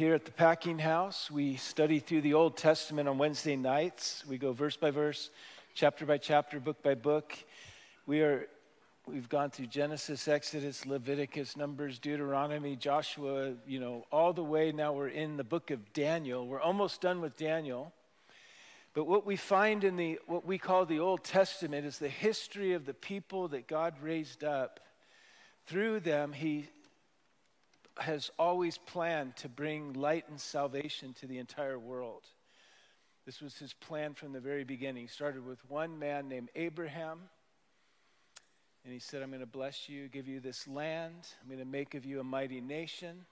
here at the Packinghouse. We study through the Old Testament on Wednesday nights. We go verse by verse, chapter by chapter, book by book. We are we've gone through Genesis, Exodus, Leviticus, Numbers, Deuteronomy, Joshua, you know, all the way now we're in the book of Daniel. We're almost done with Daniel. But what we find in the what we call the Old Testament is the history of the people that God raised up. Through them, he has always planned to bring light and salvation to the entire world. This was his plan from the very beginning. He started with one man named Abraham. And he said, I'm going to bless you, give you this land. I'm going to make of you a mighty nation.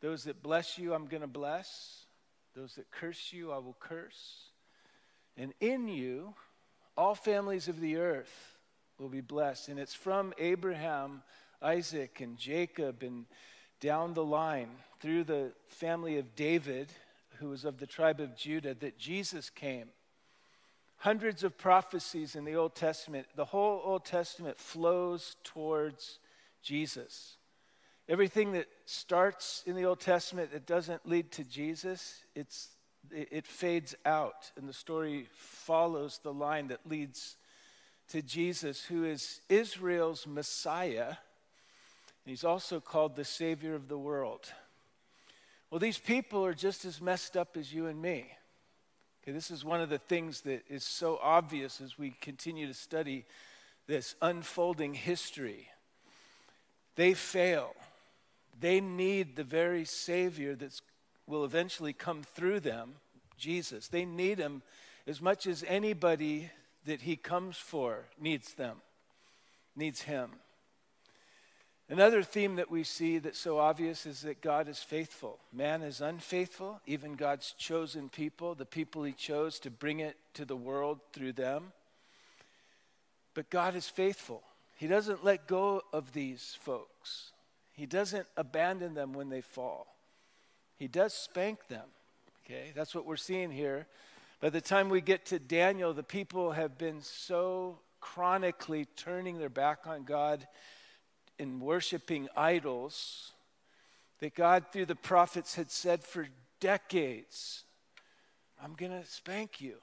Those that bless you, I'm going to bless. Those that curse you, I will curse. And in you, all families of the earth will be blessed. And it's from Abraham, Isaac, and Jacob, and down the line through the family of David, who was of the tribe of Judah, that Jesus came. Hundreds of prophecies in the Old Testament. The whole Old Testament flows towards Jesus. Everything that starts in the Old Testament that doesn't lead to Jesus, it's, it fades out, and the story follows the line that leads to Jesus, who is Israel's Messiah He's also called the Savior of the world. Well, these people are just as messed up as you and me. Okay, this is one of the things that is so obvious as we continue to study this unfolding history. They fail. They need the very Savior that will eventually come through them, Jesus. They need Him as much as anybody that He comes for needs them, needs Him. Another theme that we see that's so obvious is that God is faithful. Man is unfaithful, even God's chosen people, the people he chose to bring it to the world through them. But God is faithful. He doesn't let go of these folks, He doesn't abandon them when they fall. He does spank them. Okay, that's what we're seeing here. By the time we get to Daniel, the people have been so chronically turning their back on God in worshiping idols that God, through the prophets, had said for decades, I'm going to spank you.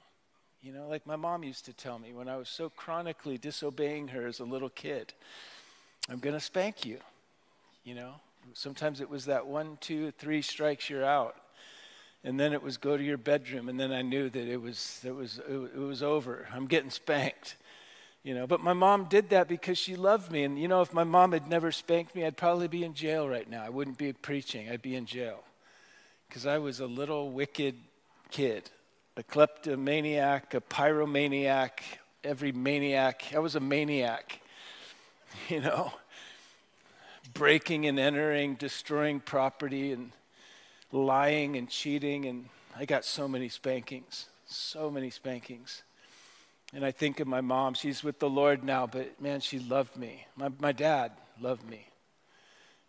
You know, like my mom used to tell me when I was so chronically disobeying her as a little kid, I'm going to spank you. You know, sometimes it was that one, two, three strikes, you're out. And then it was go to your bedroom, and then I knew that it was, it was, it was over. I'm getting spanked you know but my mom did that because she loved me. And you know if my mom had never spanked me i'd probably be in jail right now. I wouldn't be preaching. I'd be in jail. Because i was a little wicked kid a kleptomaniac a pyromaniac every maniac. I was a maniac you know breaking and entering destroying property and lying and cheating. And i got so many spankings so many spankings and I think of my mom. She's with the Lord now, but man, she loved me. My, my dad loved me.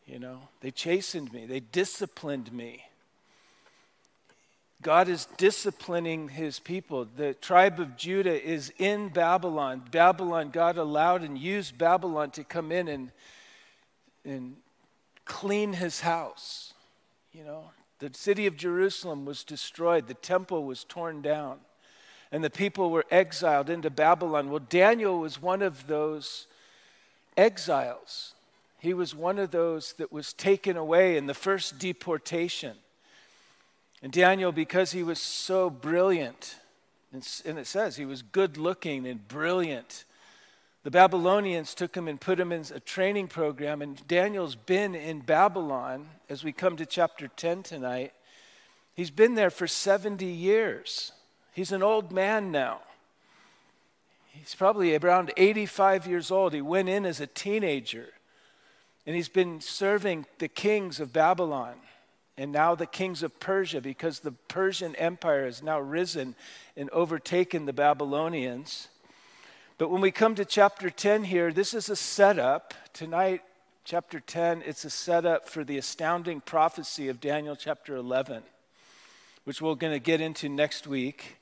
You know, they chastened me, they disciplined me. God is disciplining his people. The tribe of Judah is in Babylon. Babylon, God allowed and used Babylon to come in and, and clean his house. You know, the city of Jerusalem was destroyed, the temple was torn down and the people were exiled into Babylon. Well, Daniel was one of those exiles. He was one of those that was taken away in the first deportation. And Daniel, because he was so brilliant, and it says he was good looking and brilliant, the Babylonians took him and put him in a training program. And Daniel's been in Babylon as we come to chapter 10 tonight. He's been there for 70 years. He's an old man now. He's probably around 85 years old. He went in as a teenager, and he's been serving the kings of Babylon and now the kings of Persia because the Persian Empire has now risen and overtaken the Babylonians. But when we come to chapter 10 here, this is a setup. Tonight, chapter 10, it's a setup for the astounding prophecy of Daniel chapter 11, which we're going to get into next week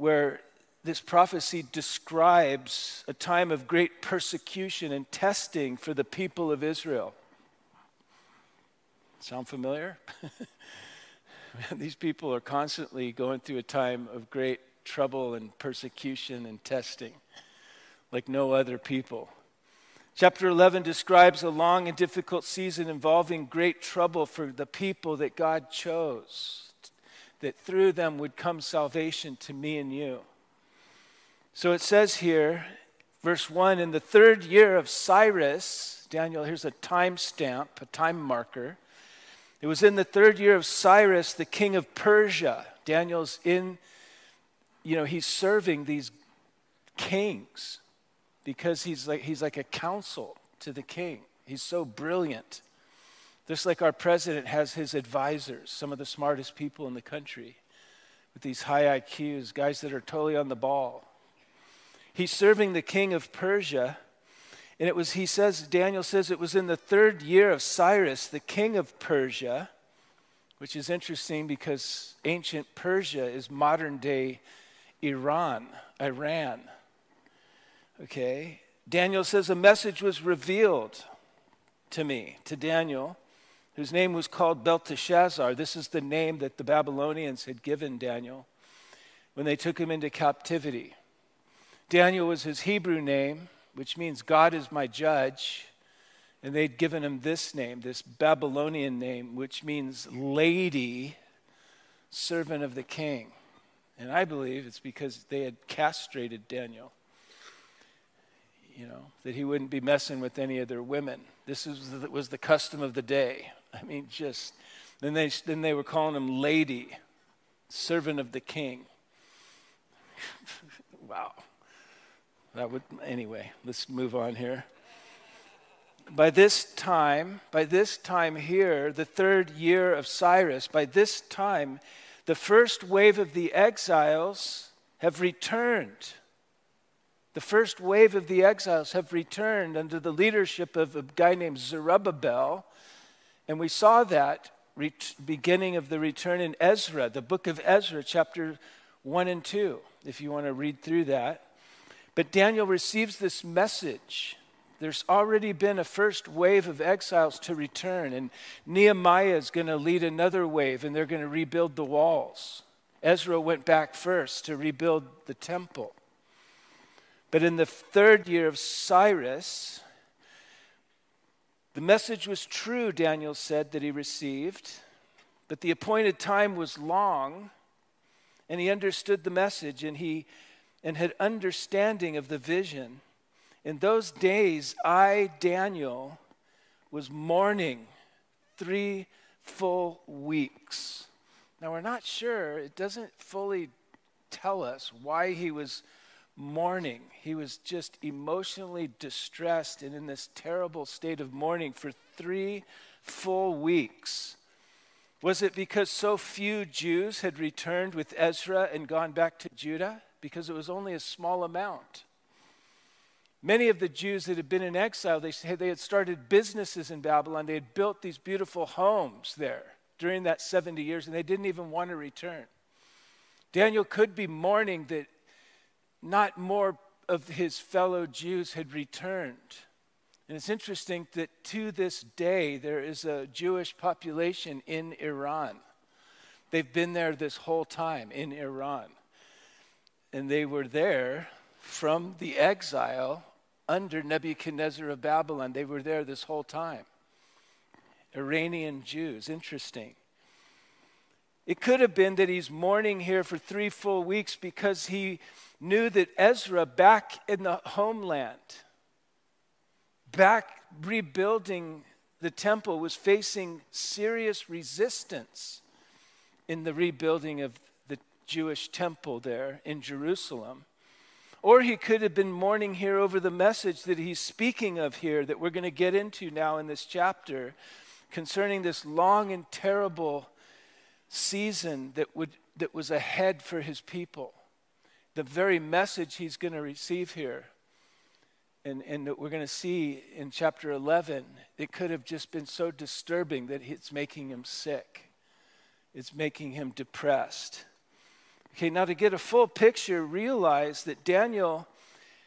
where this prophecy describes a time of great persecution and testing for the people of Israel. Sound familiar? These people are constantly going through a time of great trouble and persecution and testing, like no other people. Chapter 11 describes a long and difficult season involving great trouble for the people that God chose, that through them would come salvation to me and you. So it says here, verse 1 In the third year of Cyrus, Daniel, here's a time stamp, a time marker. It was in the third year of Cyrus, the king of Persia. Daniel's in, you know, he's serving these kings because he's like, he's like a counsel to the king. He's so brilliant. Just like our president has his advisors, some of the smartest people in the country with these high IQs, guys that are totally on the ball. He's serving the king of Persia. And it was, he says, Daniel says, it was in the third year of Cyrus, the king of Persia, which is interesting because ancient Persia is modern day Iran, Iran. Okay? Daniel says, a message was revealed to me, to Daniel, whose name was called Belteshazzar. This is the name that the Babylonians had given Daniel when they took him into captivity. Daniel was his Hebrew name, which means God is my judge. And they'd given him this name, this Babylonian name, which means lady, servant of the king. And I believe it's because they had castrated Daniel, you know, that he wouldn't be messing with any of their women. This was the, was the custom of the day. I mean, just, then they, then they were calling him lady, servant of the king. wow. That would, anyway, let's move on here. By this time, by this time here, the third year of Cyrus, by this time, the first wave of the exiles have returned. The first wave of the exiles have returned under the leadership of a guy named Zerubbabel. And we saw that beginning of the return in Ezra, the book of Ezra, chapter 1 and 2, if you want to read through that. But Daniel receives this message. There's already been a first wave of exiles to return, and Nehemiah is going to lead another wave, and they're going to rebuild the walls. Ezra went back first to rebuild the temple. But in the third year of Cyrus, the message was true, Daniel said, that he received, but the appointed time was long, and he understood the message, and he and had understanding of the vision. In those days, I, Daniel, was mourning three full weeks. Now, we're not sure, it doesn't fully tell us why he was mourning. He was just emotionally distressed and in this terrible state of mourning for three full weeks. Was it because so few Jews had returned with Ezra and gone back to Judah? because it was only a small amount. Many of the Jews that had been in exile, they, they had started businesses in Babylon. They had built these beautiful homes there during that 70 years, and they didn't even want to return. Daniel could be mourning that not more of his fellow Jews had returned. And it's interesting that to this day, there is a Jewish population in Iran. They've been there this whole time in Iran and they were there from the exile under Nebuchadnezzar of Babylon. They were there this whole time. Iranian Jews, interesting. It could have been that he's mourning here for three full weeks because he knew that Ezra, back in the homeland, back rebuilding the temple, was facing serious resistance in the rebuilding of the Jewish temple there in Jerusalem. Or he could have been mourning here over the message that he's speaking of here, that we're going to get into now in this chapter, concerning this long and terrible season that, would, that was ahead for his people. The very message he's going to receive here, and, and that we're going to see in chapter 11, it could have just been so disturbing that it's making him sick, it's making him depressed. Okay, now to get a full picture, realize that Daniel,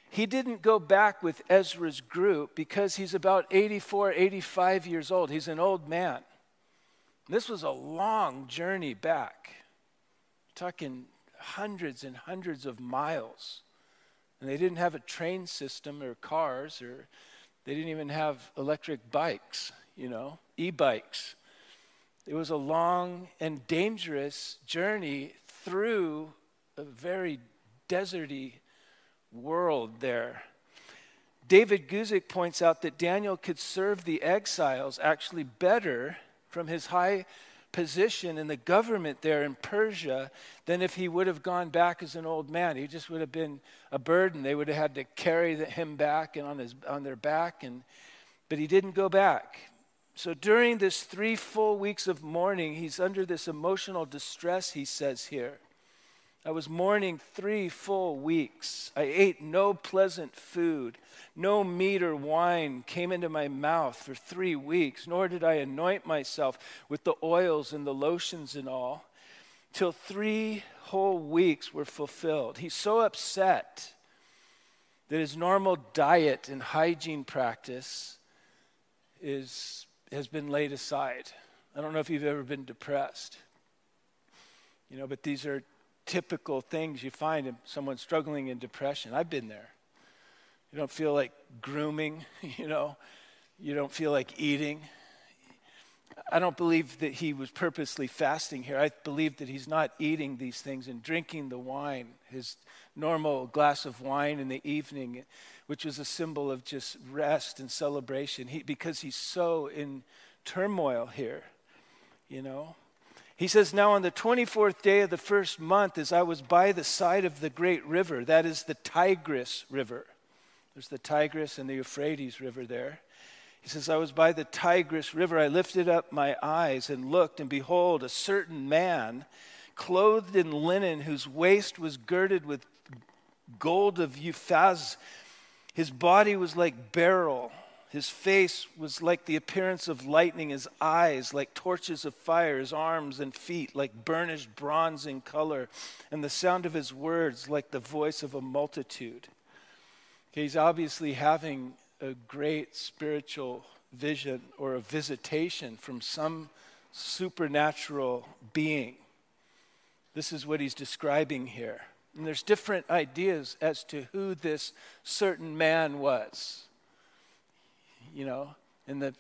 he didn't go back with Ezra's group because he's about 84, 85 years old. He's an old man. This was a long journey back, talking hundreds and hundreds of miles. And they didn't have a train system or cars, or they didn't even have electric bikes, you know, e bikes. It was a long and dangerous journey through a very deserty world there. David Guzik points out that Daniel could serve the exiles actually better from his high position in the government there in Persia than if he would have gone back as an old man. He just would have been a burden. They would have had to carry him back and on, his, on their back, and, but he didn't go back. So during this three full weeks of mourning, he's under this emotional distress, he says here. I was mourning three full weeks. I ate no pleasant food. No meat or wine came into my mouth for three weeks, nor did I anoint myself with the oils and the lotions and all, till three whole weeks were fulfilled. He's so upset that his normal diet and hygiene practice is, has been laid aside. I don't know if you've ever been depressed, you know, but these are typical things you find in someone struggling in depression. I've been there. You don't feel like grooming, you know, you don't feel like eating. I don't believe that he was purposely fasting here. I believe that he's not eating these things and drinking the wine, his normal glass of wine in the evening, which was a symbol of just rest and celebration, he, because he's so in turmoil here, you know. He says, Now on the 24th day of the first month, as I was by the side of the great river, that is the Tigris River, there's the Tigris and the Euphrates River there. He says, I was by the Tigris River. I lifted up my eyes and looked, and behold, a certain man, clothed in linen, whose waist was girded with gold of Uphaz. His body was like beryl. His face was like the appearance of lightning, his eyes like torches of fire, his arms and feet like burnished bronze in color, and the sound of his words like the voice of a multitude. He's obviously having a great spiritual vision or a visitation from some supernatural being. This is what he's describing here. And there's different ideas as to who this certain man was. You know, in the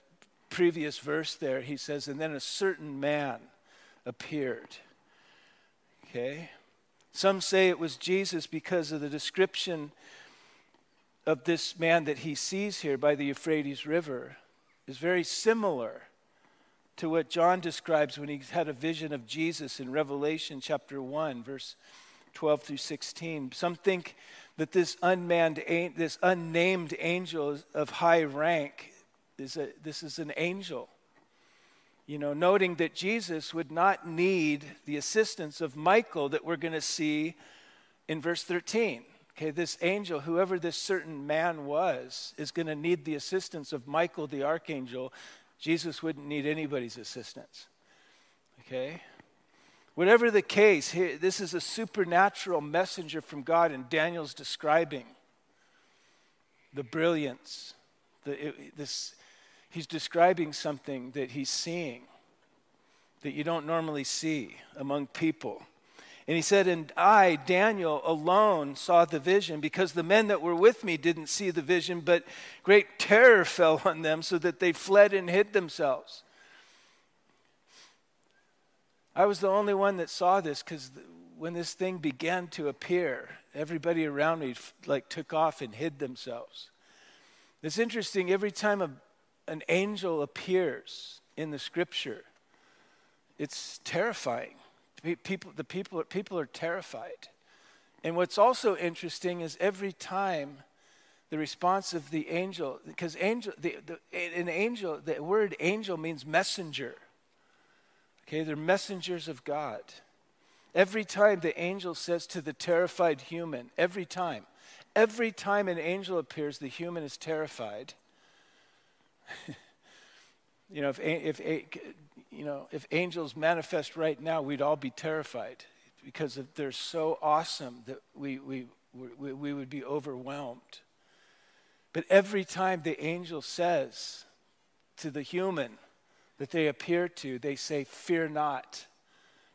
previous verse there, he says, and then a certain man appeared. Okay? Some say it was Jesus because of the description of this man that he sees here by the Euphrates River is very similar to what John describes when he had a vision of Jesus in Revelation chapter 1, verse 12 through 16. Some think that this unmanned, this unnamed angel of high rank is a, this is an angel. You know, noting that Jesus would not need the assistance of Michael that we're going to see in verse 13. Okay, this angel, whoever this certain man was, is going to need the assistance of Michael the archangel. Jesus wouldn't need anybody's assistance. Okay? Whatever the case, this is a supernatural messenger from God, and Daniel's describing the brilliance. The, it, this, he's describing something that he's seeing that you don't normally see among people. And he said, And I, Daniel, alone saw the vision because the men that were with me didn't see the vision, but great terror fell on them so that they fled and hid themselves. I was the only one that saw this because when this thing began to appear, everybody around me like took off and hid themselves. It's interesting, every time a, an angel appears in the scripture, it's terrifying People, the people, people are terrified. And what's also interesting is every time the response of the angel, because angel, the, the, an angel, the word angel means messenger. Okay, they're messengers of God. Every time the angel says to the terrified human, every time, every time an angel appears, the human is terrified. you know, if, if you know, if angels manifest right now, we'd all be terrified because they're so awesome that we, we, we, we would be overwhelmed. But every time the angel says to the human, that they appear to, they say, Fear not.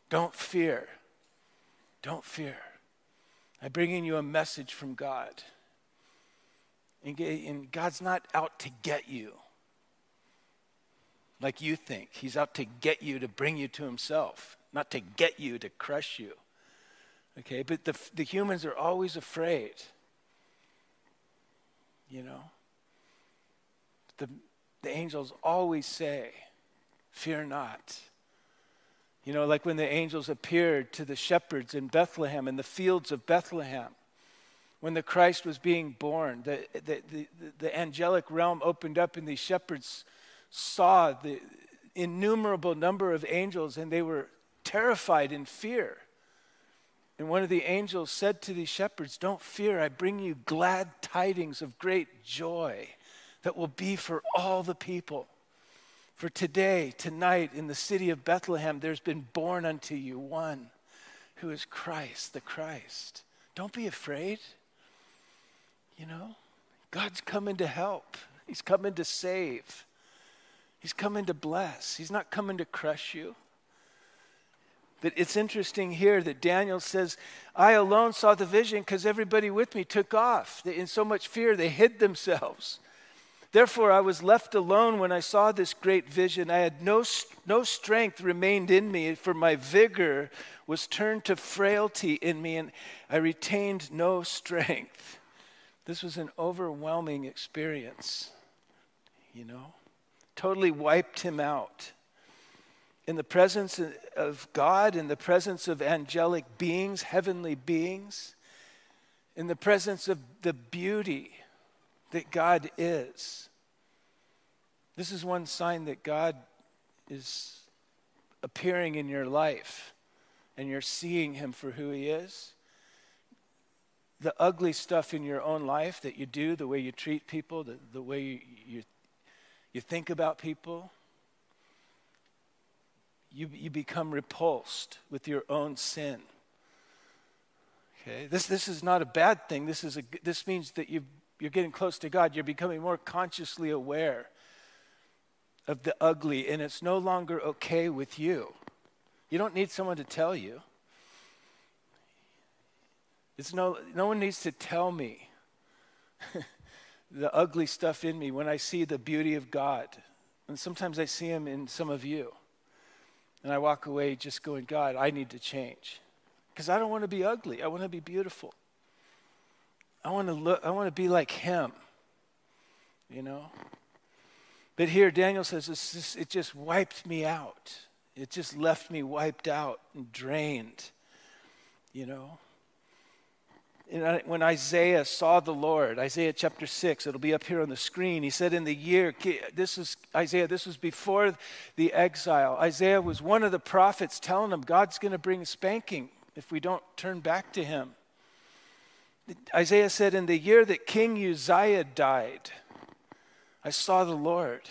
Don't fear. Don't fear. I'm bringing you a message from God. And God's not out to get you like you think. He's out to get you to bring you to Himself, not to get you to crush you. Okay, but the, the humans are always afraid. You know? The, the angels always say, Fear not. You know, like when the angels appeared to the shepherds in Bethlehem, in the fields of Bethlehem, when the Christ was being born, the, the, the, the angelic realm opened up and these shepherds saw the innumerable number of angels and they were terrified in fear. And one of the angels said to these shepherds, Don't fear, I bring you glad tidings of great joy that will be for all the people. For today, tonight, in the city of Bethlehem, there's been born unto you one who is Christ, the Christ. Don't be afraid. You know, God's coming to help, He's coming to save, He's coming to bless. He's not coming to crush you. But it's interesting here that Daniel says, I alone saw the vision because everybody with me took off. In so much fear, they hid themselves. Therefore, I was left alone when I saw this great vision. I had no, no strength remained in me, for my vigor was turned to frailty in me, and I retained no strength. This was an overwhelming experience, you know, totally wiped him out. In the presence of God, in the presence of angelic beings, heavenly beings, in the presence of the beauty that God is. This is one sign that God is appearing in your life and you're seeing Him for who He is. The ugly stuff in your own life that you do, the way you treat people, the, the way you, you, you think about people, you, you become repulsed with your own sin. Okay? This, this is not a bad thing. This, is a, this means that you've you're getting close to God, you're becoming more consciously aware of the ugly, and it's no longer okay with you. You don't need someone to tell you. It's no, no one needs to tell me the ugly stuff in me when I see the beauty of God. And sometimes I see Him in some of you. And I walk away just going, God, I need to change. Because I don't want to be ugly, I want to be beautiful. I want to look, I want to be like him. You know? But here Daniel says just, it just wiped me out. It just left me wiped out and drained. You know? And when Isaiah saw the Lord, Isaiah chapter 6, it'll be up here on the screen. He said, In the year, this is Isaiah, this was before the exile. Isaiah was one of the prophets telling him God's going to bring spanking if we don't turn back to him. Isaiah said, In the year that King Uzziah died, I saw the Lord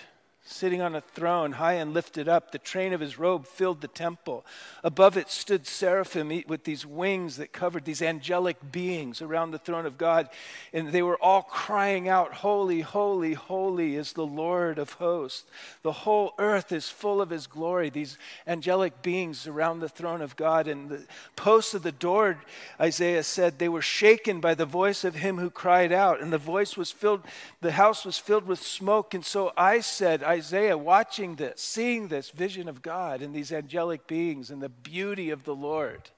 sitting on a throne, high and lifted up. The train of his robe filled the temple. Above it stood seraphim with these wings that covered these angelic beings around the throne of God. And they were all crying out, Holy, holy, holy is the Lord of hosts. The whole earth is full of his glory. These angelic beings around the throne of God. And the posts of the door, Isaiah said, they were shaken by the voice of him who cried out. And the voice was filled, the house was filled with smoke. And so I said, I Isaiah watching this, seeing this vision of God and these angelic beings and the beauty of the Lord.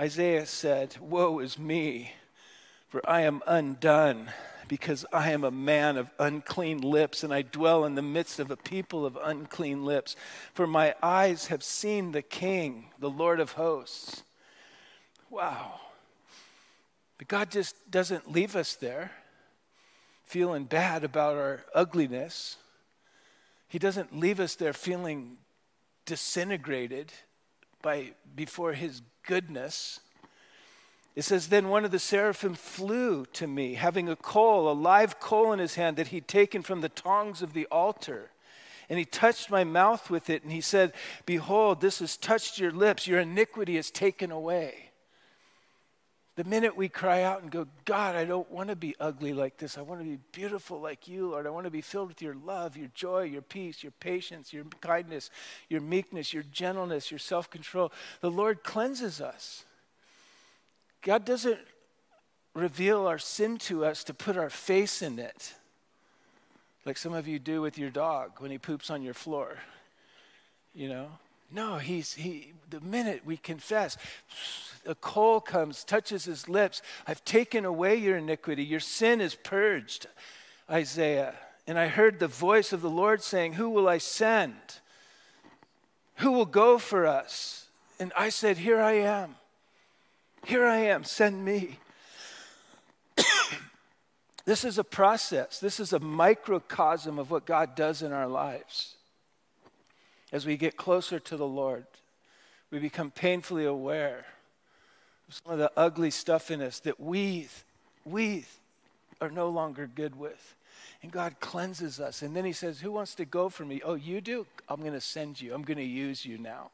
Isaiah said, Woe is me, for I am undone, because I am a man of unclean lips, and I dwell in the midst of a people of unclean lips. For my eyes have seen the King, the Lord of hosts. Wow. But God just doesn't leave us there feeling bad about our ugliness. He doesn't leave us there feeling disintegrated by before his goodness. It says, Then one of the seraphim flew to me, having a coal, a live coal in his hand that he'd taken from the tongs of the altar. And he touched my mouth with it, and he said, Behold, this has touched your lips, your iniquity is taken away. The minute we cry out and go, God, I don't want to be ugly like this. I want to be beautiful like you, Lord. I want to be filled with your love, your joy, your peace, your patience, your kindness, your meekness, your gentleness, your self control. The Lord cleanses us. God doesn't reveal our sin to us to put our face in it, like some of you do with your dog when he poops on your floor. You know? No, he's, he, the minute we confess, a coal comes, touches his lips. I've taken away your iniquity. Your sin is purged, Isaiah. And I heard the voice of the Lord saying, Who will I send? Who will go for us? And I said, Here I am. Here I am. Send me. this is a process, this is a microcosm of what God does in our lives. As we get closer to the Lord, we become painfully aware some of the ugly stuff in us that we, we are no longer good with. And God cleanses us. And then He says, Who wants to go for me? Oh, you do? I'm going to send you. I'm going to use you now.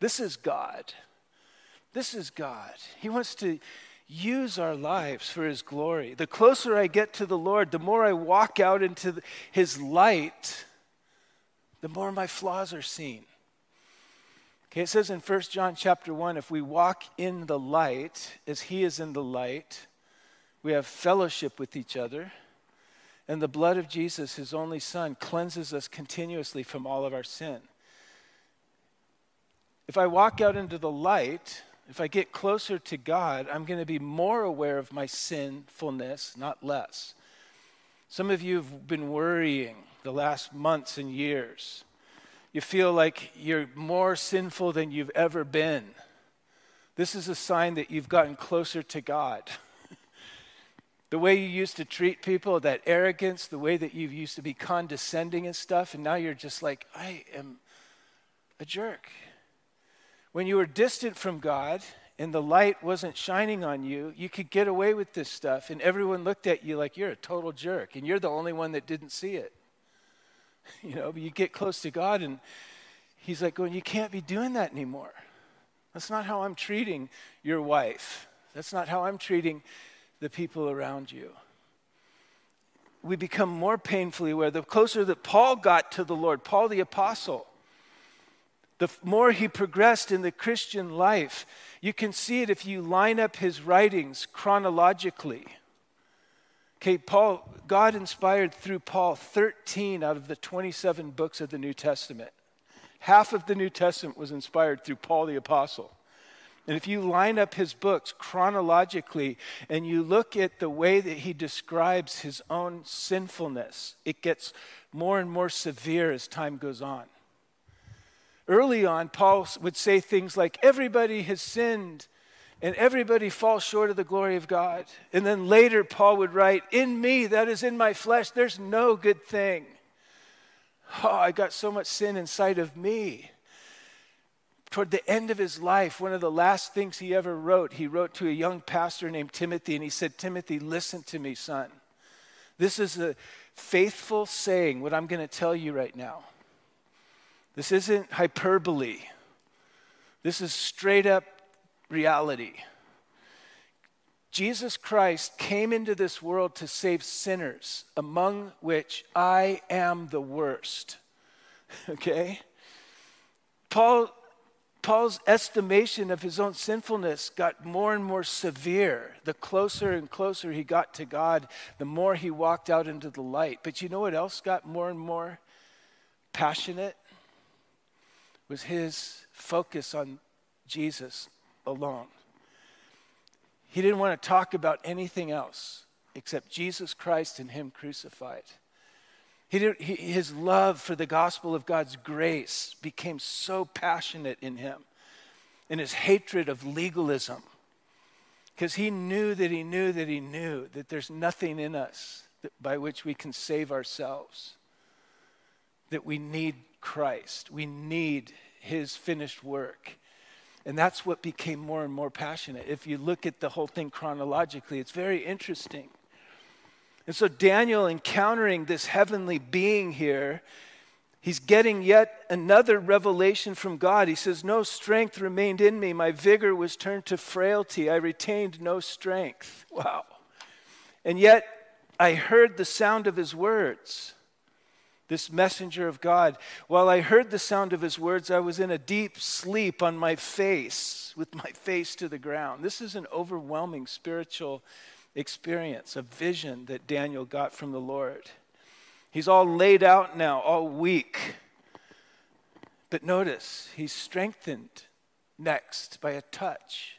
This is God. This is God. He wants to use our lives for His glory. The closer I get to the Lord, the more I walk out into His light the more my flaws are seen. Okay, it says in 1 John chapter 1 if we walk in the light as he is in the light, we have fellowship with each other. And the blood of Jesus, his only son, cleanses us continuously from all of our sin. If I walk out into the light, if I get closer to God, I'm going to be more aware of my sinfulness, not less. Some of you have been worrying the last months and years. You feel like you're more sinful than you've ever been. This is a sign that you've gotten closer to God. the way you used to treat people, that arrogance, the way that you used to be condescending and stuff, and now you're just like, I am a jerk. When you were distant from God and the light wasn't shining on you, you could get away with this stuff, and everyone looked at you like you're a total jerk, and you're the only one that didn't see it. You know, but you get close to God and He's like going, You can't be doing that anymore. That's not how I'm treating your wife. That's not how I'm treating the people around you. We become more painfully aware. The closer that Paul got to the Lord, Paul the apostle, the more he progressed in the Christian life. You can see it if you line up his writings chronologically. Okay, Paul, God inspired through Paul 13 out of the 27 books of the New Testament. Half of the New Testament was inspired through Paul the Apostle. And if you line up his books chronologically and you look at the way that he describes his own sinfulness, it gets more and more severe as time goes on. Early on, Paul would say things like, Everybody has sinned and everybody falls short of the glory of God. And then later, Paul would write, In me, that is in my flesh, there's no good thing. Oh, I got so much sin inside of me. Toward the end of his life, one of the last things he ever wrote, he wrote to a young pastor named Timothy, and he said, Timothy, listen to me, son. This is a faithful saying, what I'm going to tell you right now. This isn't hyperbole. This is straight up reality. Jesus Christ came into this world to save sinners, among which I am the worst. Okay? Paul, Paul's estimation of his own sinfulness got more and more severe. The closer and closer he got to God, the more he walked out into the light. But you know what else got more and more passionate? Was his focus on Jesus alone. He didn't want to talk about anything else except Jesus Christ and Him crucified. He did, he, his love for the gospel of God's grace became so passionate in him, and his hatred of legalism, because he knew that he knew that he knew that there's nothing in us that, by which we can save ourselves, that we need Christ, we need his finished work. And that's what became more and more passionate. If you look at the whole thing chronologically, it's very interesting. And so, Daniel, encountering this heavenly being here, He's getting yet another revelation from God. He says, No strength remained in me. My vigor was turned to frailty. I retained no strength. Wow. And yet, I heard the sound of his words, this messenger of God. While I heard the sound of his words, I was in a deep sleep on my face, with my face to the ground. This is an overwhelming spiritual experience, a vision that Daniel got from the Lord. He's all laid out now, all weak. But notice, he's strengthened next by a touch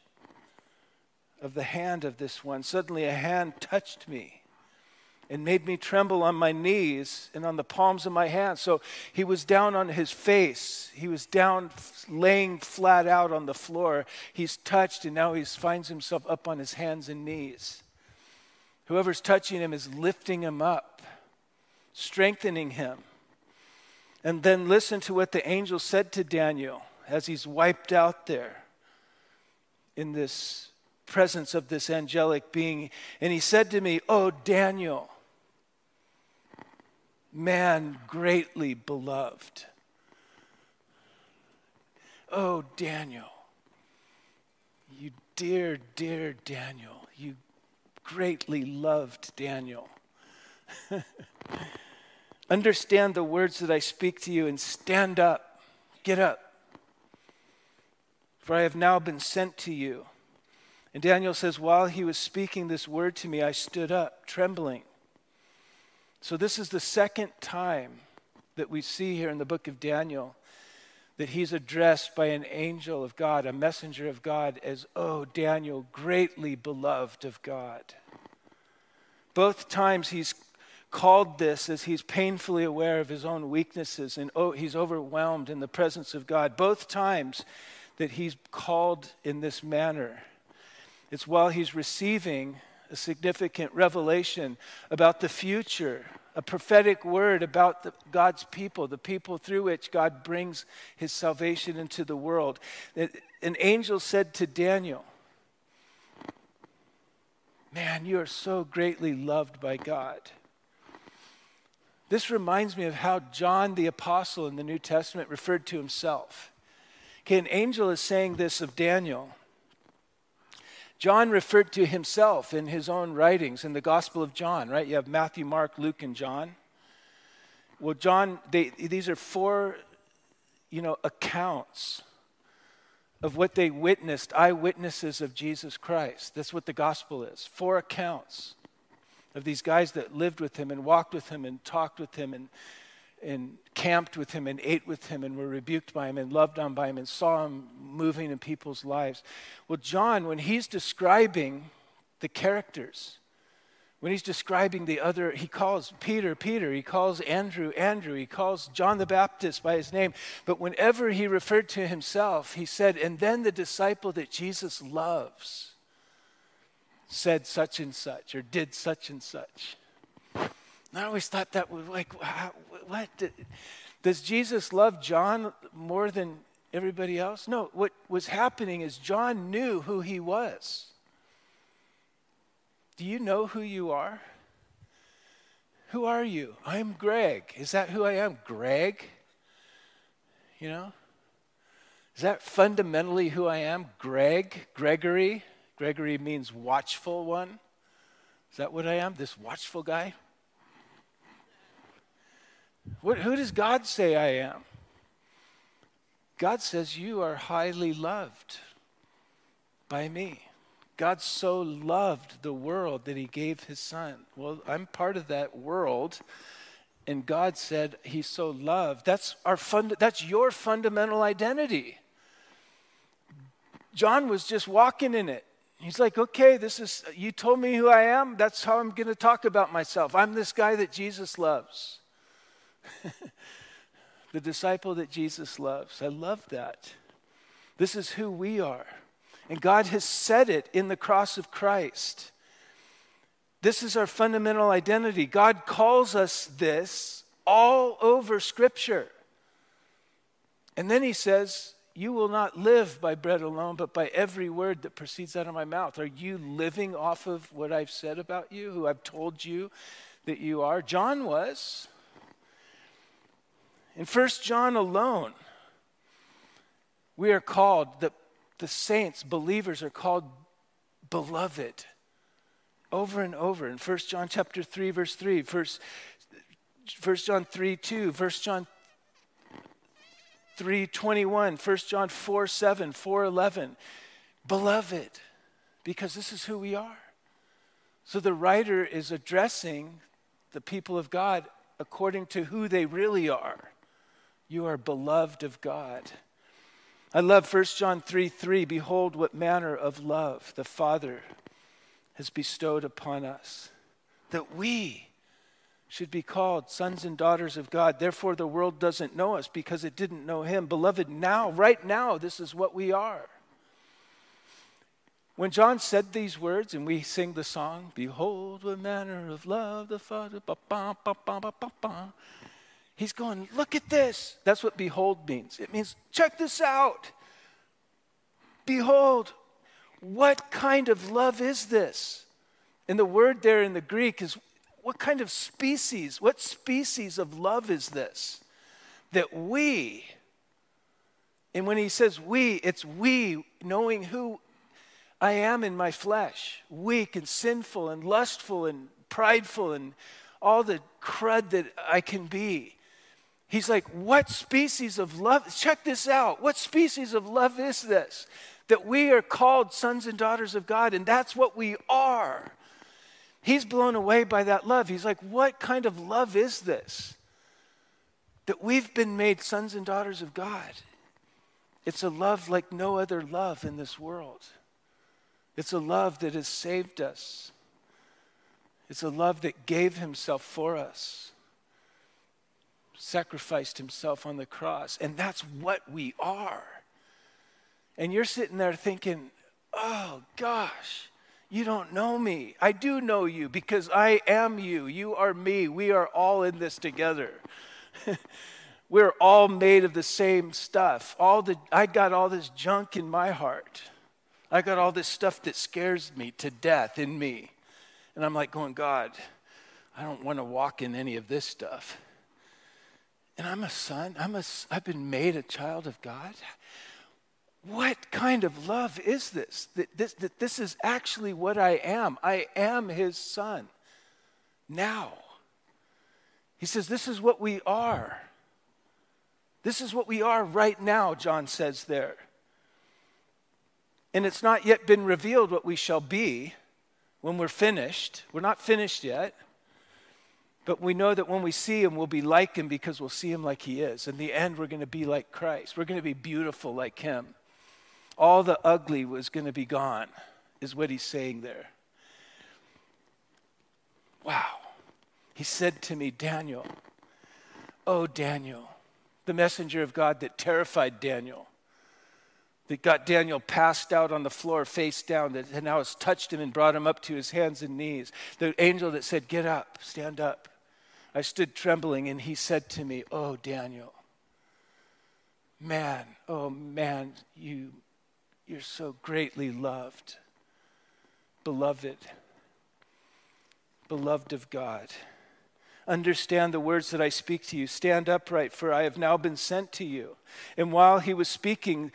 of the hand of this one. Suddenly, a hand touched me and made me tremble on my knees and on the palms of my hands. So he was down on his face. He was down, laying flat out on the floor. He's touched, and now he finds himself up on his hands and knees. Whoever's touching him is lifting him up strengthening him. And then listen to what the angel said to Daniel as he's wiped out there in this presence of this angelic being. And he said to me, Oh, Daniel, man greatly beloved. Oh, Daniel, you dear, dear Daniel, you greatly loved Daniel. Understand the words that I speak to you and stand up. Get up. For I have now been sent to you. And Daniel says, While he was speaking this word to me, I stood up, trembling. So, this is the second time that we see here in the book of Daniel that he's addressed by an angel of God, a messenger of God, as, Oh, Daniel, greatly beloved of God. Both times he's called this as he's painfully aware of his own weaknesses and oh, he's overwhelmed in the presence of God. Both times that he's called in this manner, it's while he's receiving a significant revelation about the future, a prophetic word about the, God's people, the people through which God brings his salvation into the world. An angel said to Daniel, Man, you are so greatly loved by God. This reminds me of how John the Apostle in the New Testament referred to himself. Okay, an angel is saying this of Daniel. John referred to himself in his own writings in the Gospel of John, right? You have Matthew, Mark, Luke, and John. Well, John, they, these are four, you know, accounts of what they witnessed, eyewitnesses of Jesus Christ. That's what the gospel is. Four accounts of these guys that lived with him and walked with him and talked with him and, and camped with him and ate with him and were rebuked by him and loved on by him and saw him moving in people's lives. Well, John, when he's describing the characters, when he's describing the other, he calls Peter, Peter, he calls Andrew, Andrew, he calls John the Baptist by his name. But whenever he referred to himself, he said, and then the disciple that Jesus loves said such and such or did such and such. I always thought that was like, what? Does Jesus love John more than everybody else? No, what was happening is John knew who he was. Do you know who you are? Who are you? I'm Greg. Is that who I am? Greg? You know? Is that fundamentally who I am? Greg? Gregory? Gregory means watchful one. Is that what I am? This watchful guy? What, who does God say I am? God says, You are highly loved by me. God so loved the world that he gave his son. Well, I'm part of that world. And God said, He's so loved. That's, our fund, that's your fundamental identity. John was just walking in it. He's like, okay, this is, you told me who I am. That's how I'm going to talk about myself. I'm this guy that Jesus loves. the disciple that Jesus loves. I love that. This is who we are. And God has said it in the cross of Christ. This is our fundamental identity. God calls us this all over Scripture. And then he says, you will not live by bread alone, but by every word that proceeds out of my mouth. Are you living off of what I've said about you, who I've told you that you are? John was. In 1 John alone, we are called, the, the saints, believers are called beloved over and over. In 1 John chapter 3 verse 3 first 1 John 3 2 1 John 3 21 1 John 4 7 4 11 beloved because this is who we are. So the writer is addressing the people of God according to who they really are you are beloved of God I love 1 John 3 3. Behold, what manner of love the Father has bestowed upon us, that we should be called sons and daughters of God. Therefore, the world doesn't know us because it didn't know Him. Beloved, now, right now, this is what we are. When John said these words, and we sing the song, Behold, what manner of love the Father, ba, ba, ba, ba, ba, ba. He's going, Look at this. That's what behold means. It means, check this out. Behold, what kind of love is this? And the word there in the Greek is, What kind of species, what species of love is this? That we, and when he says we, it's we knowing who I am in my flesh, weak and sinful and lustful and prideful and all the crud that I can be. He's like, What species of love? Check this out. What species of love is this? That we are called sons and daughters of God, and that's what we are. He's blown away by that love. He's like, What kind of love is this? That we've been made sons and daughters of God. It's a love like no other love in this world. It's a love that has saved us. It's a love that gave himself for us sacrificed himself on the cross. And that's what we are. And you're sitting there thinking, oh gosh, you don't know me. I do know you because I am you. You are me. We are all in this together. We're all made of the same stuff. All the, I got all this junk in my heart. I got all this stuff that scares me to death in me. And I'm like, going, God, I don't want to walk in any of this stuff. And I'm a son. I'm a, I've been made a child of God. What kind of love is this? That this, that this is actually what I am. I am his son now. He says, This is what we are. This is what we are right now, John says there. And it's not yet been revealed what we shall be when we're finished. We're not finished yet. But we know that when we see him, we'll be like him because we'll see him like he is. In the end, we're going to be like Christ. We're going to be beautiful like him. All the ugly was going to be gone, is what he's saying there. Wow. He said to me, Daniel, oh, Daniel, the messenger of God that terrified Daniel, that got Daniel passed out on the floor face down, that now has touched him and brought him up to his hands and knees. The angel that said, Get up, stand up. I stood trembling, and he said to me, Oh, Daniel, man, oh, man, you, you're so greatly loved, beloved, beloved of God. Understand the words that I speak to you. Stand upright, for I have now been sent to you. And while he was speaking,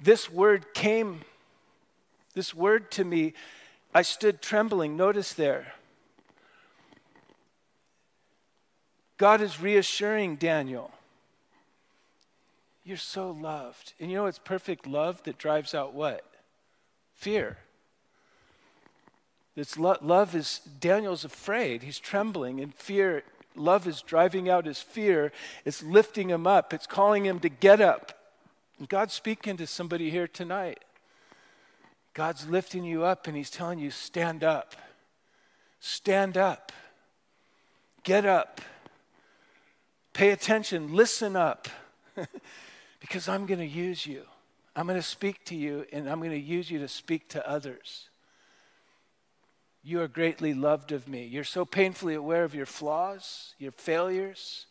this word came, this word to me. I stood trembling. Notice there. God is reassuring Daniel. You're so loved. And you know it's perfect love that drives out what? Fear. It's lo- love is, Daniel's afraid. He's trembling in fear. Love is driving out his fear. It's lifting him up. It's calling him to get up. And God's speaking to somebody here tonight. God's lifting you up and he's telling you, stand up. Stand up. Get up. Pay attention, listen up, because I'm going to use you. I'm going to speak to you, and I'm going to use you to speak to others. You are greatly loved of me. You're so painfully aware of your flaws, your failures.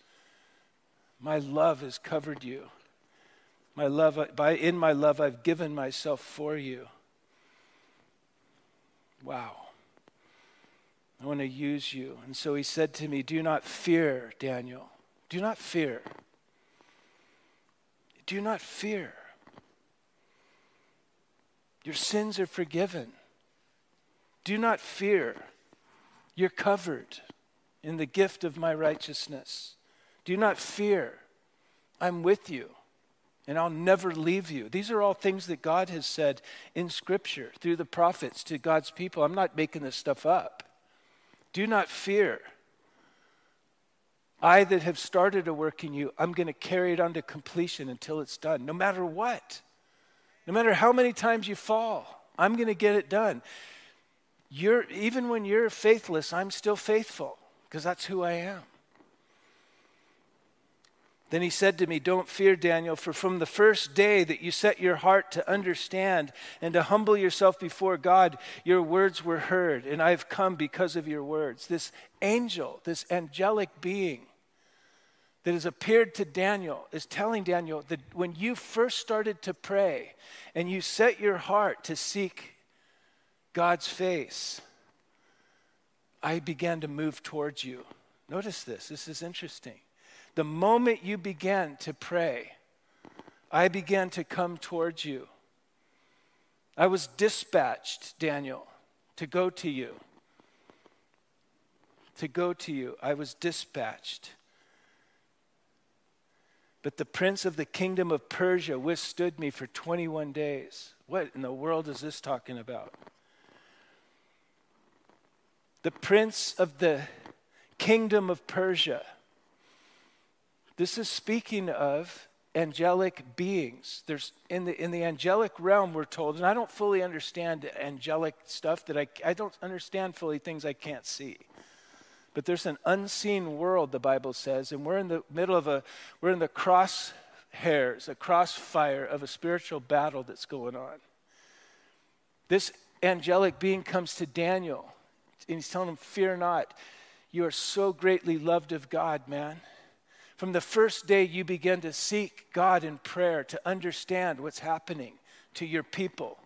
My love has covered you. My love, by, in my love, I've given myself for you. Wow. I want to use you. And so he said to me, Do not fear, Daniel. Do not fear. Do not fear. Your sins are forgiven. Do not fear. You're covered in the gift of my righteousness. Do not fear. I'm with you, and I'll never leave you. These are all things that God has said in Scripture through the prophets to God's people. I'm not making this stuff up. Do not fear. I that have started a work in you, I'm going to carry it on to completion until it's done, no matter what. No matter how many times you fall, I'm going to get it done. You're, even when you're faithless, I'm still faithful because that's who I am. Then he said to me, Don't fear, Daniel, for from the first day that you set your heart to understand and to humble yourself before God, your words were heard, and I have come because of your words. This angel, this angelic being that has appeared to Daniel is telling Daniel that when you first started to pray and you set your heart to seek God's face, I began to move towards you. Notice this, this is interesting. The moment you began to pray, I began to come towards you. I was dispatched, Daniel, to go to you. To go to you. I was dispatched. But the prince of the kingdom of Persia withstood me for 21 days. What in the world is this talking about? The prince of the kingdom of Persia this is speaking of angelic beings. There's in the in the angelic realm, we're told, and I don't fully understand angelic stuff that I I don't understand fully things I can't see. But there's an unseen world, the Bible says, and we're in the middle of a we're in the crosshairs, a crossfire of a spiritual battle that's going on. This angelic being comes to Daniel, and he's telling him, Fear not. You are so greatly loved of God, man. From the first day you begin to seek God in prayer to understand what's happening to your people,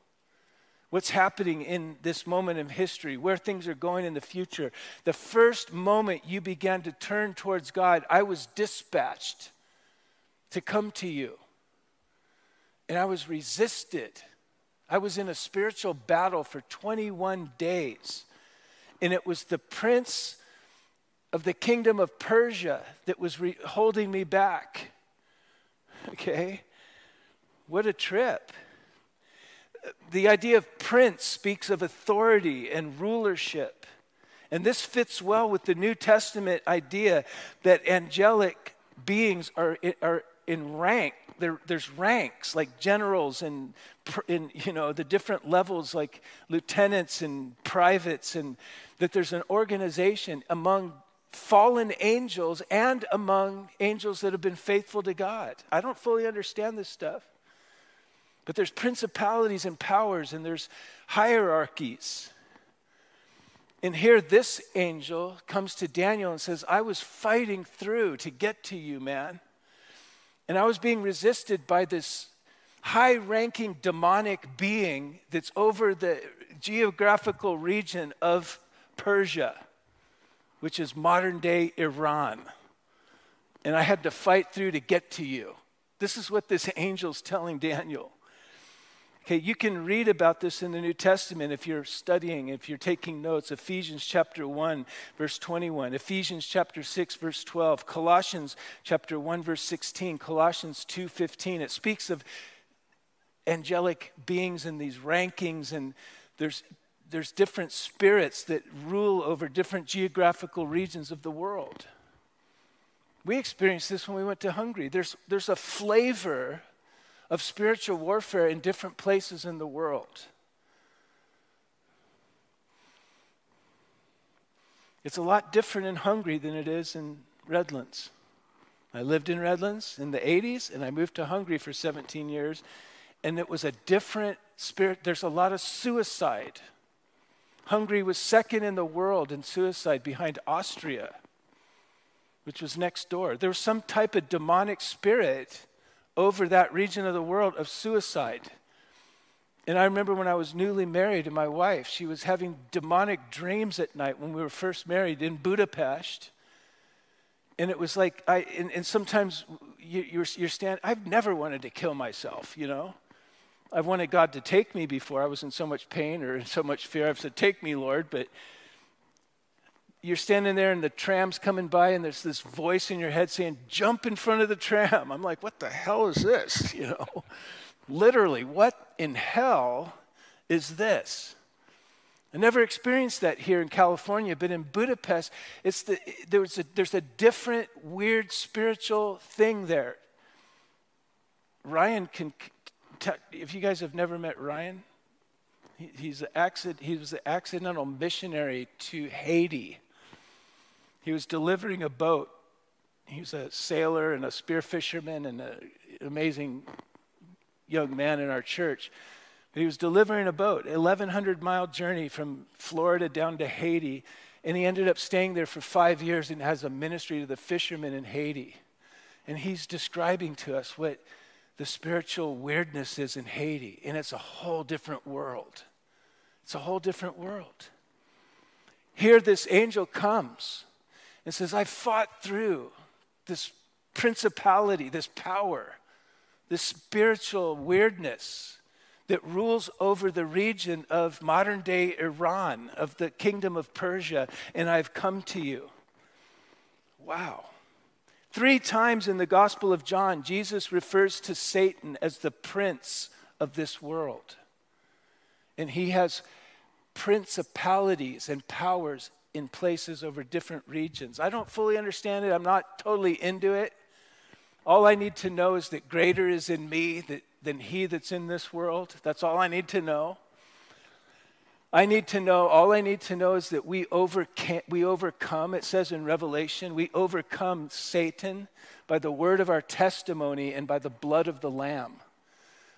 what's happening in this moment in history, where things are going in the future. The first moment you began to turn towards God, I was dispatched to come to you. And I was resisted. I was in a spiritual battle for 21 days. And it was the prince of the kingdom of Persia that was re- holding me back. Okay? What a trip. The idea of prince speaks of authority and rulership. And this fits well with the New Testament idea that angelic beings are, are in rank. There, there's ranks like generals and in you know the different levels like lieutenants and privates, and that there's an organization among fallen angels and among angels that have been faithful to God. I don't fully understand this stuff. But there's principalities and powers and there's hierarchies. And here, this angel comes to Daniel and says, I was fighting through to get to you, man. And I was being resisted by this high ranking demonic being that's over the geographical region of Persia which is modern day Iran. And I had to fight through to get to you. This is what this angel's telling Daniel. Okay, you can read about this in the New Testament if you're studying, if you're taking notes. Ephesians chapter 1, verse 21, Ephesians chapter 6, verse 12, Colossians chapter 1, verse 16, Colossians 2, 15. It speaks of angelic beings and these rankings, and there's there's different spirits that rule over different geographical regions of the world. We experienced this when we went to Hungary. There's, there's a flavor of spiritual warfare in different places in the world. It's a lot different in Hungary than it is in Redlands. I lived in Redlands in the 80s and I moved to Hungary for 17 years, and it was a different spirit. There's a lot of suicide Hungary was second in the world in suicide behind Austria, which was next door. There was some type of demonic spirit over that region of the world of suicide. And I remember when I was newly married to my wife, she was having demonic dreams at night when we were first married in Budapest. And it was like, I, and, and sometimes you, you're, you're standing, I've never wanted to kill myself, you know? I've wanted God to take me before I was in so much pain or in so much fear. I've said, Take me, Lord. But you're standing there and the tram's coming by and there's this voice in your head saying, Jump in front of the tram. I'm like, What the hell is this? You know? Literally, what in hell is this? I never experienced that here in California, but in Budapest, it's the, there's, a, there's a different, weird spiritual thing there. Ryan can, if you guys have never met Ryan, he, he's accident, he was an accidental missionary to Haiti. He was delivering a boat. He was a sailor and a spear fisherman and an amazing young man in our church. But He was delivering a boat, 1,100 mile journey from Florida down to Haiti, and he ended up staying there for five years and has a ministry to the fishermen in Haiti. And he's describing to us what the spiritual weirdness is in Haiti, and it's a whole different world. It's a whole different world. Here, this angel comes and says, I fought through this principality, this power, this spiritual weirdness that rules over the region of modern day Iran, of the kingdom of Persia, and I've come to you. Wow. Three times in the Gospel of John, Jesus refers to Satan as the prince of this world. And he has principalities and powers in places over different regions. I don't fully understand it, I'm not totally into it. All I need to know is that greater is in me that than he that's in this world. That's all I need to know. I need to know, all I need to know is that we, overcame, we overcome, it says in Revelation, we overcome Satan by the word of our testimony and by the blood of the Lamb.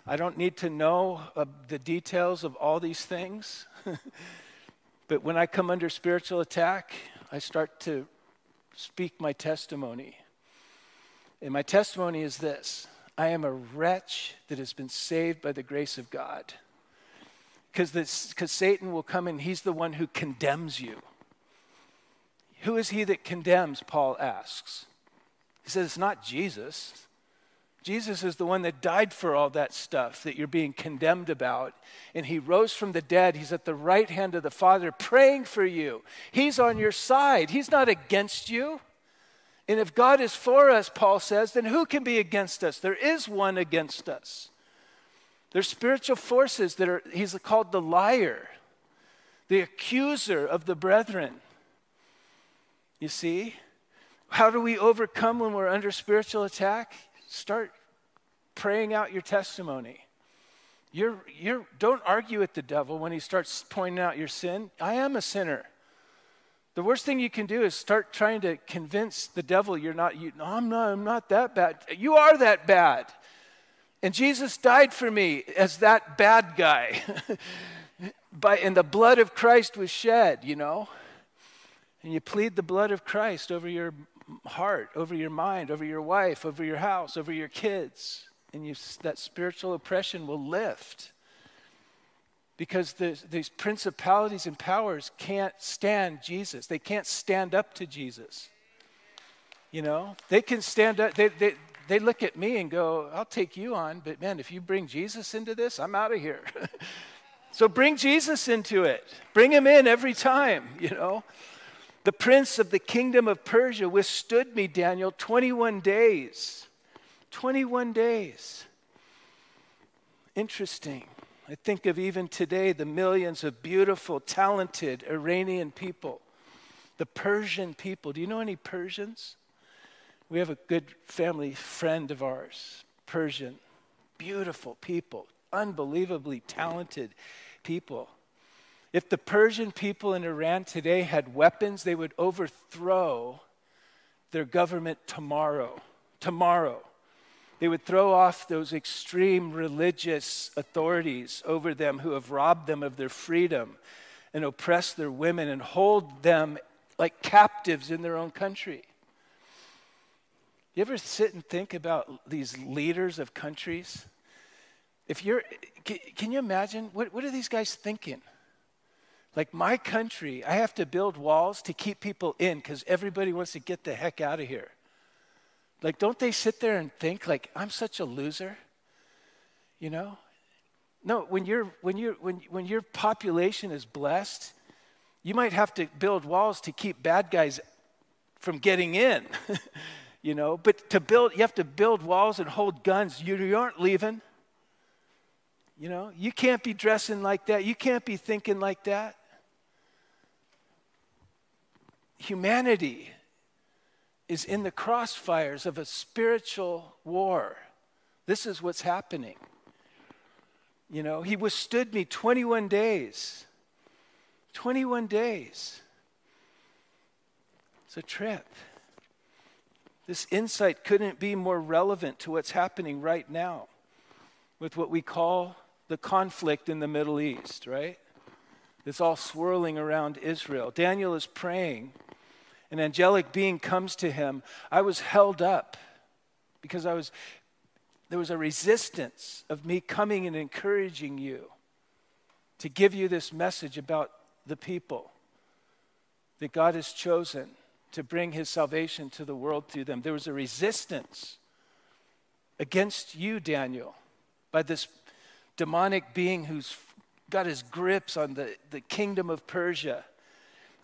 I don't need to know uh, the details of all these things, but when I come under spiritual attack, I start to speak my testimony. And my testimony is this I am a wretch that has been saved by the grace of God. Because Satan will come and he's the one who condemns you. Who is he that condemns? Paul asks. He says, It's not Jesus. Jesus is the one that died for all that stuff that you're being condemned about. And he rose from the dead. He's at the right hand of the Father praying for you. He's on your side, He's not against you. And if God is for us, Paul says, then who can be against us? There is one against us. There's spiritual forces that are, he's called the liar, the accuser of the brethren. You see? How do we overcome when we're under spiritual attack? Start praying out your testimony. You're, you're, don't argue with the devil when he starts pointing out your sin. I am a sinner. The worst thing you can do is start trying to convince the devil you're not, you, no, I'm not, I'm not that bad. You are that bad. And Jesus died for me as that bad guy. By, and the blood of Christ was shed, you know. And you plead the blood of Christ over your heart, over your mind, over your wife, over your house, over your kids. And you, that spiritual oppression will lift because the, these principalities and powers can't stand Jesus. They can't stand up to Jesus. You know, they can stand up, they, they, they look at me and go, I'll take you on, but man, if you bring Jesus into this, I'm out of here. so bring Jesus into it, bring him in every time, you know. The prince of the kingdom of Persia withstood me, Daniel, 21 days. 21 days. Interesting. I think of even today the millions of beautiful, talented Iranian people, the Persian people. Do you know any Persians? We have a good family friend of ours, Persian. Beautiful people, unbelievably talented people. If the Persian people in Iran today had weapons, they would overthrow their government tomorrow. Tomorrow. They would throw off those extreme religious authorities over them who have robbed them of their freedom and oppressed their women and hold them like captives in their own country. You ever sit and think about these leaders of countries? If you're, can, you imagine? What, what are these guys thinking? Like my country, I have to build walls to keep people in because everybody wants to get the heck out of here. Like, don't they sit there and think, like, I'm such a loser? You know? No, when, you when, you when, when your population is blessed, you might have to build walls to keep bad guys from getting in. you know, but to build, you have to build walls and hold guns. You, you aren't leaving. You know, you can't be dressing like that. You can't be thinking like that. Humanity is in the crossfires of a spiritual war. This is what's happening. You know, he withstood me 21 days. 21 days. It's a trip. This insight couldn't be more relevant to what's happening right now with what we call the conflict in the Middle East, right? It's all swirling around Israel. Daniel is praying. An angelic being comes to him. I was held up because I was there was a resistance of me coming and encouraging you to give you this message about the people that God has chosen to bring his salvation to the world through them. There was a resistance against you, Daniel, by this demonic being who's got his grips on the, the kingdom of Persia.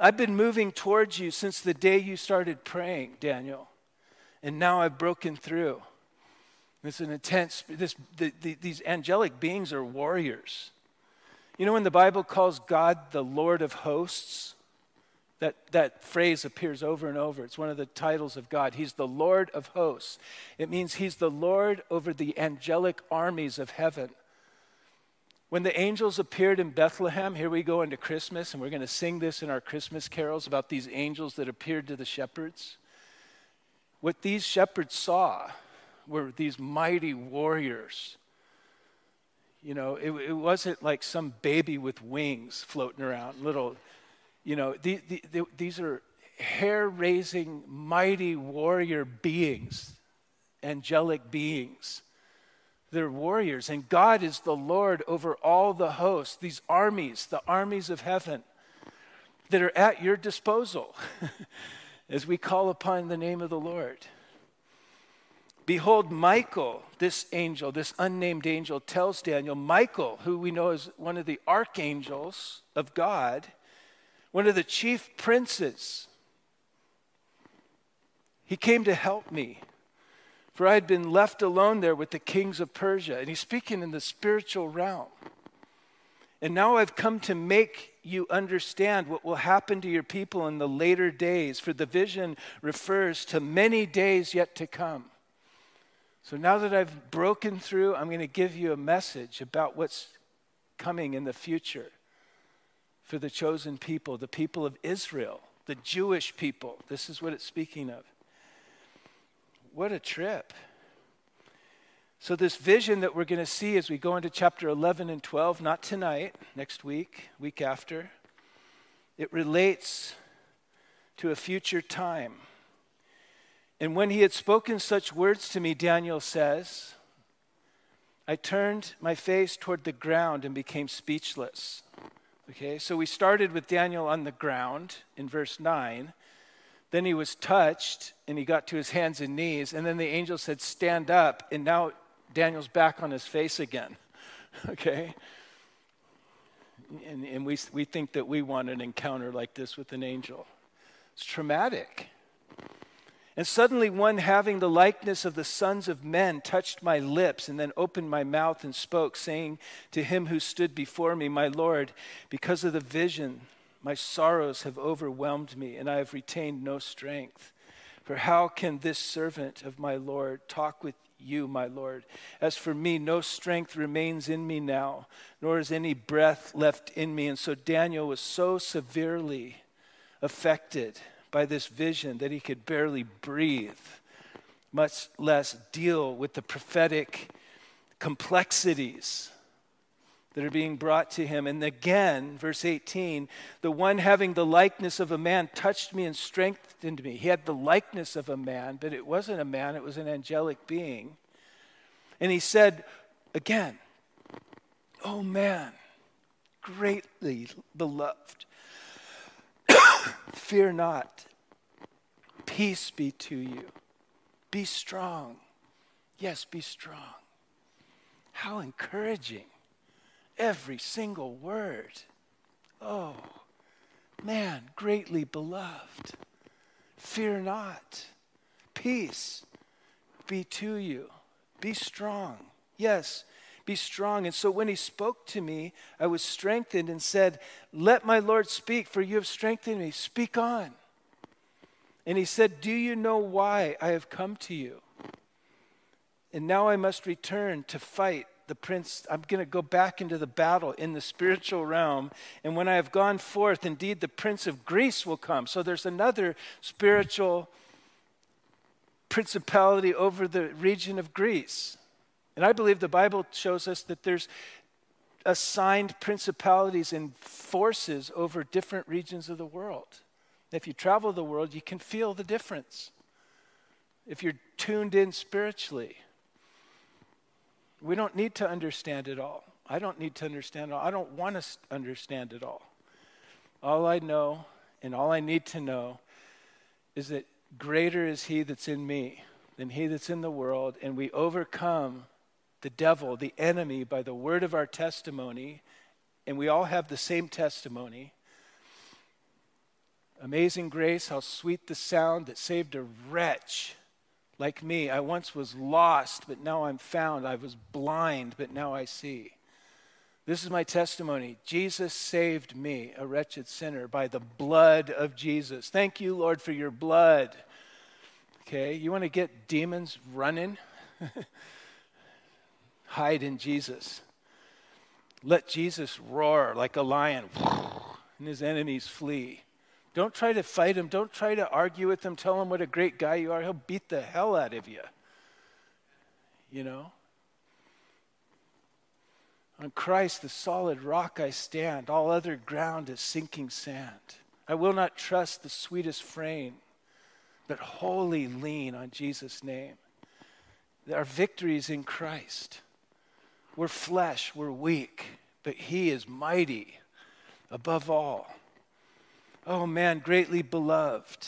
I've been moving towards you since the day you started praying, Daniel, and now I've broken through. It's an intense, this, the, the, these angelic beings are warriors. You know, when the Bible calls God the Lord of hosts, that, that phrase appears over and over. It's one of the titles of God. He's the Lord of hosts. It means He's the Lord over the angelic armies of heaven. When the angels appeared in Bethlehem, here we go into Christmas, and we're going to sing this in our Christmas carols about these angels that appeared to the shepherds. What these shepherds saw were these mighty warriors. You know, it, it wasn't like some baby with wings floating around, little you know, the, the, the, these are hair raising, mighty warrior beings, angelic beings. They're warriors, and God is the Lord over all the hosts, these armies, the armies of heaven that are at your disposal as we call upon the name of the Lord. Behold, Michael, this angel, this unnamed angel, tells Daniel, Michael, who we know is one of the archangels of God, one of the chief princes. He came to help me, for I had been left alone there with the kings of Persia. And he's speaking in the spiritual realm. And now I've come to make you understand what will happen to your people in the later days, for the vision refers to many days yet to come. So now that I've broken through, I'm going to give you a message about what's coming in the future for the chosen people, the people of Israel, the Jewish people. This is what it's speaking of. What a trip. So, this vision that we're going to see as we go into chapter 11 and 12, not tonight, next week, week after, it relates to a future time. And when he had spoken such words to me, Daniel says, I turned my face toward the ground and became speechless. Okay, so we started with Daniel on the ground in verse 9. Then he was touched and he got to his hands and knees. And then the angel said, Stand up. And now Daniel's back on his face again. Okay? And, and we, we think that we want an encounter like this with an angel. It's traumatic. And suddenly, one having the likeness of the sons of men touched my lips and then opened my mouth and spoke, saying to him who stood before me, My Lord, because of the vision, my sorrows have overwhelmed me, and I have retained no strength. For how can this servant of my Lord talk with you, my Lord? As for me, no strength remains in me now, nor is any breath left in me. And so Daniel was so severely affected by this vision that he could barely breathe, much less deal with the prophetic complexities that are being brought to him. And again, verse 18, the one having the likeness of a man touched me and strengthened me. He had the likeness of a man, but it wasn't a man, it was an angelic being. And he said again, Oh man, greatly beloved. Fear not. Peace be to you. Be strong. Yes, be strong. How encouraging. Every single word. Oh, man, greatly beloved. Fear not. Peace be to you. Be strong. Yes, be strong. And so when he spoke to me, I was strengthened and said, Let my Lord speak, for you have strengthened me. Speak on. And he said, Do you know why I have come to you? And now I must return to fight the prince. I'm going to go back into the battle in the spiritual realm. And when I have gone forth, indeed, the prince of Greece will come. So there's another spiritual principality over the region of Greece. And I believe the Bible shows us that there's assigned principalities and forces over different regions of the world. If you travel the world, you can feel the difference. If you're tuned in spiritually, we don't need to understand it all. I don't need to understand it all. I don't want to understand it all. All I know and all I need to know is that greater is he that's in me than he that's in the world, and we overcome the devil, the enemy, by the word of our testimony, and we all have the same testimony. Amazing grace, how sweet the sound that saved a wretch like me. I once was lost, but now I'm found. I was blind, but now I see. This is my testimony. Jesus saved me, a wretched sinner, by the blood of Jesus. Thank you, Lord, for your blood. Okay, you want to get demons running? hide in Jesus. Let Jesus roar like a lion, and his enemies flee. Don't try to fight him. Don't try to argue with him. Tell him what a great guy you are. He'll beat the hell out of you. You know? On Christ, the solid rock I stand. All other ground is sinking sand. I will not trust the sweetest frame, but wholly lean on Jesus' name. Our victory is in Christ. We're flesh, we're weak, but He is mighty above all. Oh man, greatly beloved.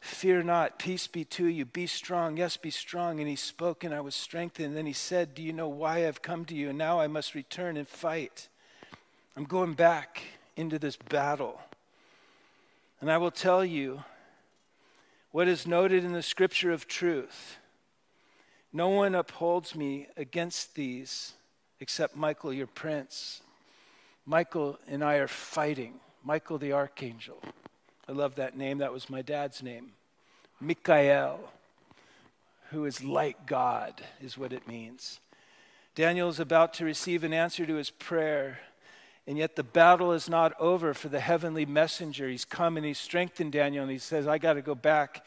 Fear not, peace be to you. Be strong, yes, be strong. And he spoke, and I was strengthened. And then he said, Do you know why I've come to you? And now I must return and fight. I'm going back into this battle. And I will tell you what is noted in the scripture of truth no one upholds me against these except Michael, your prince. Michael and I are fighting. Michael the archangel. I love that name. That was my dad's name. Michael, who is like God, is what it means. Daniel is about to receive an answer to his prayer, and yet the battle is not over for the heavenly messenger. He's come and he's strengthened Daniel, and he says, I got to go back.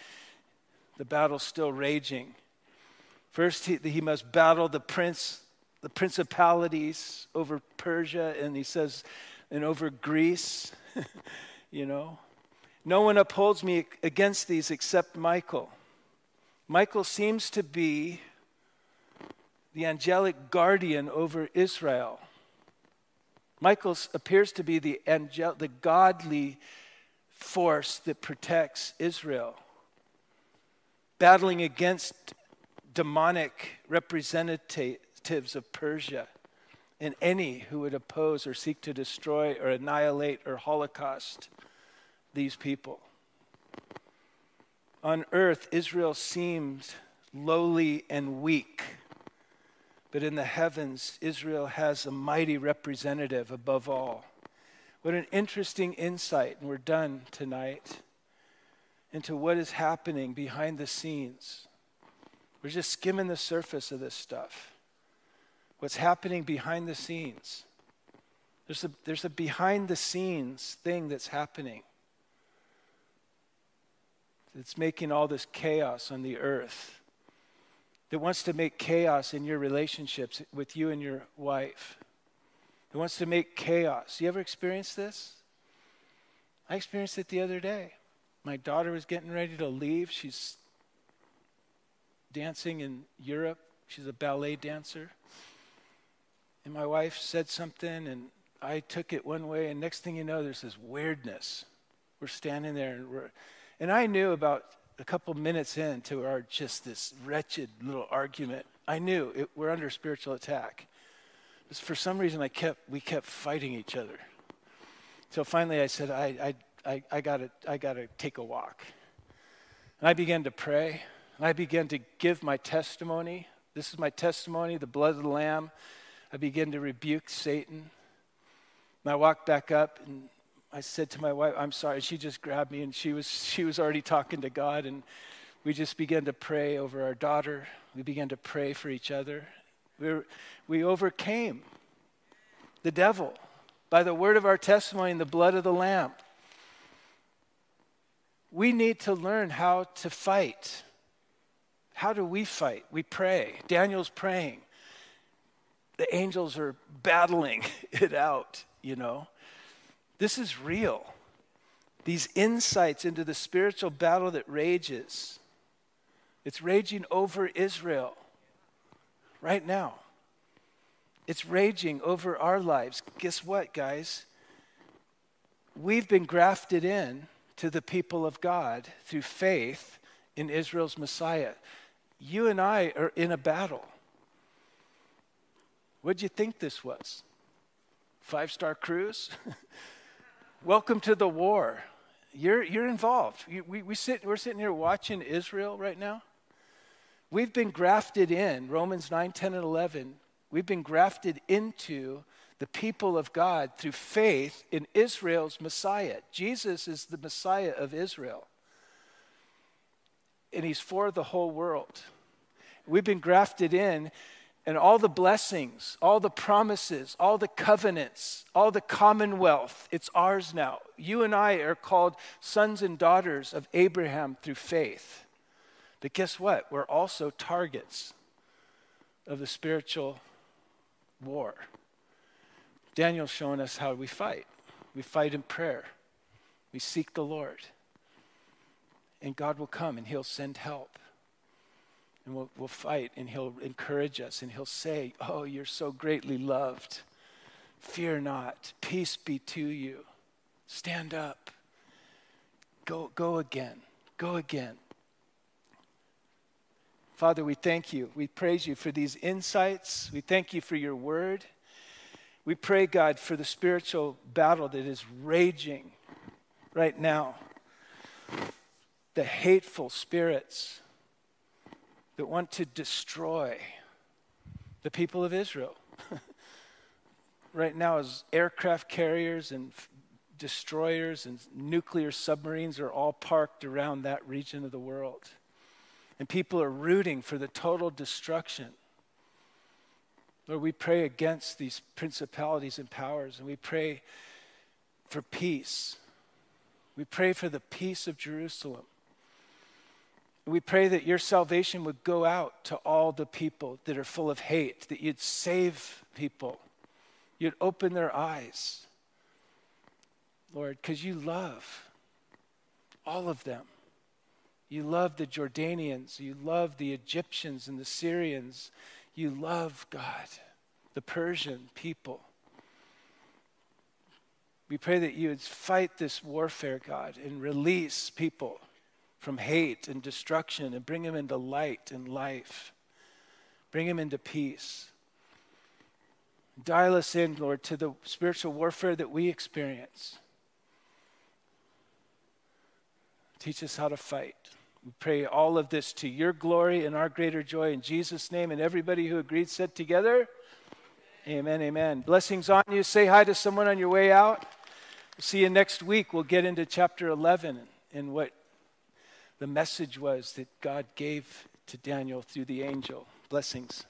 The battle's still raging. First, he, he must battle the prince, the principalities over Persia, and he says, and over Greece, you know. No one upholds me against these except Michael. Michael seems to be the angelic guardian over Israel. Michael appears to be the, angel, the godly force that protects Israel, battling against demonic representatives of Persia and any who would oppose or seek to destroy or annihilate or holocaust these people. On earth, Israel seemed lowly and weak, but in the heavens, Israel has a mighty representative above all. What an interesting insight, and we're done tonight, into what is happening behind the scenes we're just skimming the surface of this stuff. What's happening behind the scenes. There's a, there's a behind the scenes thing that's happening. It's making all this chaos on the earth. That wants to make chaos in your relationships with you and your wife. It wants to make chaos. You ever experienced this? I experienced it the other day. My daughter was getting ready to leave. She's dancing in Europe. She's a ballet dancer. And my wife said something, and I took it one way, and next thing you know, there's this weirdness. We're standing there, and we're, and I knew about a couple minutes into our just this wretched little argument. I knew it, we're under spiritual attack. For some reason, I kept we kept fighting each other. So finally, I said, I, I, I, I gotta, I gotta take a walk. And I began to pray. And I began to give my testimony. This is my testimony, the blood of the Lamb. I began to rebuke Satan. And I walked back up and I said to my wife, I'm sorry. She just grabbed me and she was, she was already talking to God. And we just began to pray over our daughter. We began to pray for each other. We, were, we overcame the devil by the word of our testimony and the blood of the Lamb. We need to learn how to fight. How do we fight? We pray. Daniel's praying. The angels are battling it out, you know. This is real. These insights into the spiritual battle that rages. It's raging over Israel right now. It's raging over our lives. Guess what, guys? We've been grafted in to the people of God through faith in Israel's Messiah. You and I are in a battle. What'd you think this was? Five star cruise? Welcome to the war. You're, you're involved. You, we, we sit, we're sitting here watching Israel right now. We've been grafted in, Romans 9, 10, and 11. We've been grafted into the people of God through faith in Israel's Messiah. Jesus is the Messiah of Israel, and he's for the whole world. We've been grafted in and all the blessings, all the promises, all the covenants, all the commonwealth, it's ours now. You and I are called sons and daughters of Abraham through faith. But guess what? We're also targets of the spiritual war. Daniel's showing us how we fight. We fight in prayer, we seek the Lord, and God will come and He'll send help and we'll, we'll fight, and He'll encourage us, and He'll say, Oh, you're so greatly loved. Fear not. Peace be to you. Stand up. Go, go again. Go again. Father, we thank you. We praise you for these insights. We thank you for your word. We pray, God, for the spiritual battle that is raging right now. The hateful spirits that want to destroy the people of Israel. right now, as aircraft carriers and f- destroyers and nuclear submarines are all parked around that region of the world. And people are rooting for the total destruction. Lord, we pray against these principalities and powers, and we pray for peace. We pray for the peace of Jerusalem. We pray that your salvation would go out to all the people that are full of hate, that you'd save people, you'd open their eyes, Lord, because you love all of them. You love the Jordanians, you love the Egyptians and the Syrians, you love God, the Persian people. We pray that you would fight this warfare, God, and release people from hate and destruction and bring him into light and life. Bring him into peace. Dial us in, Lord, to the spiritual warfare that we experience. Teach us how to fight. We pray all of this to your glory and our greater joy in Jesus' name. And everybody who agreed said together, Amen, amen. Blessings on you. Say hi to someone on your way out. We'll see you next week. We'll get into chapter 11 and what the message was that God gave to Daniel through the angel. Blessings.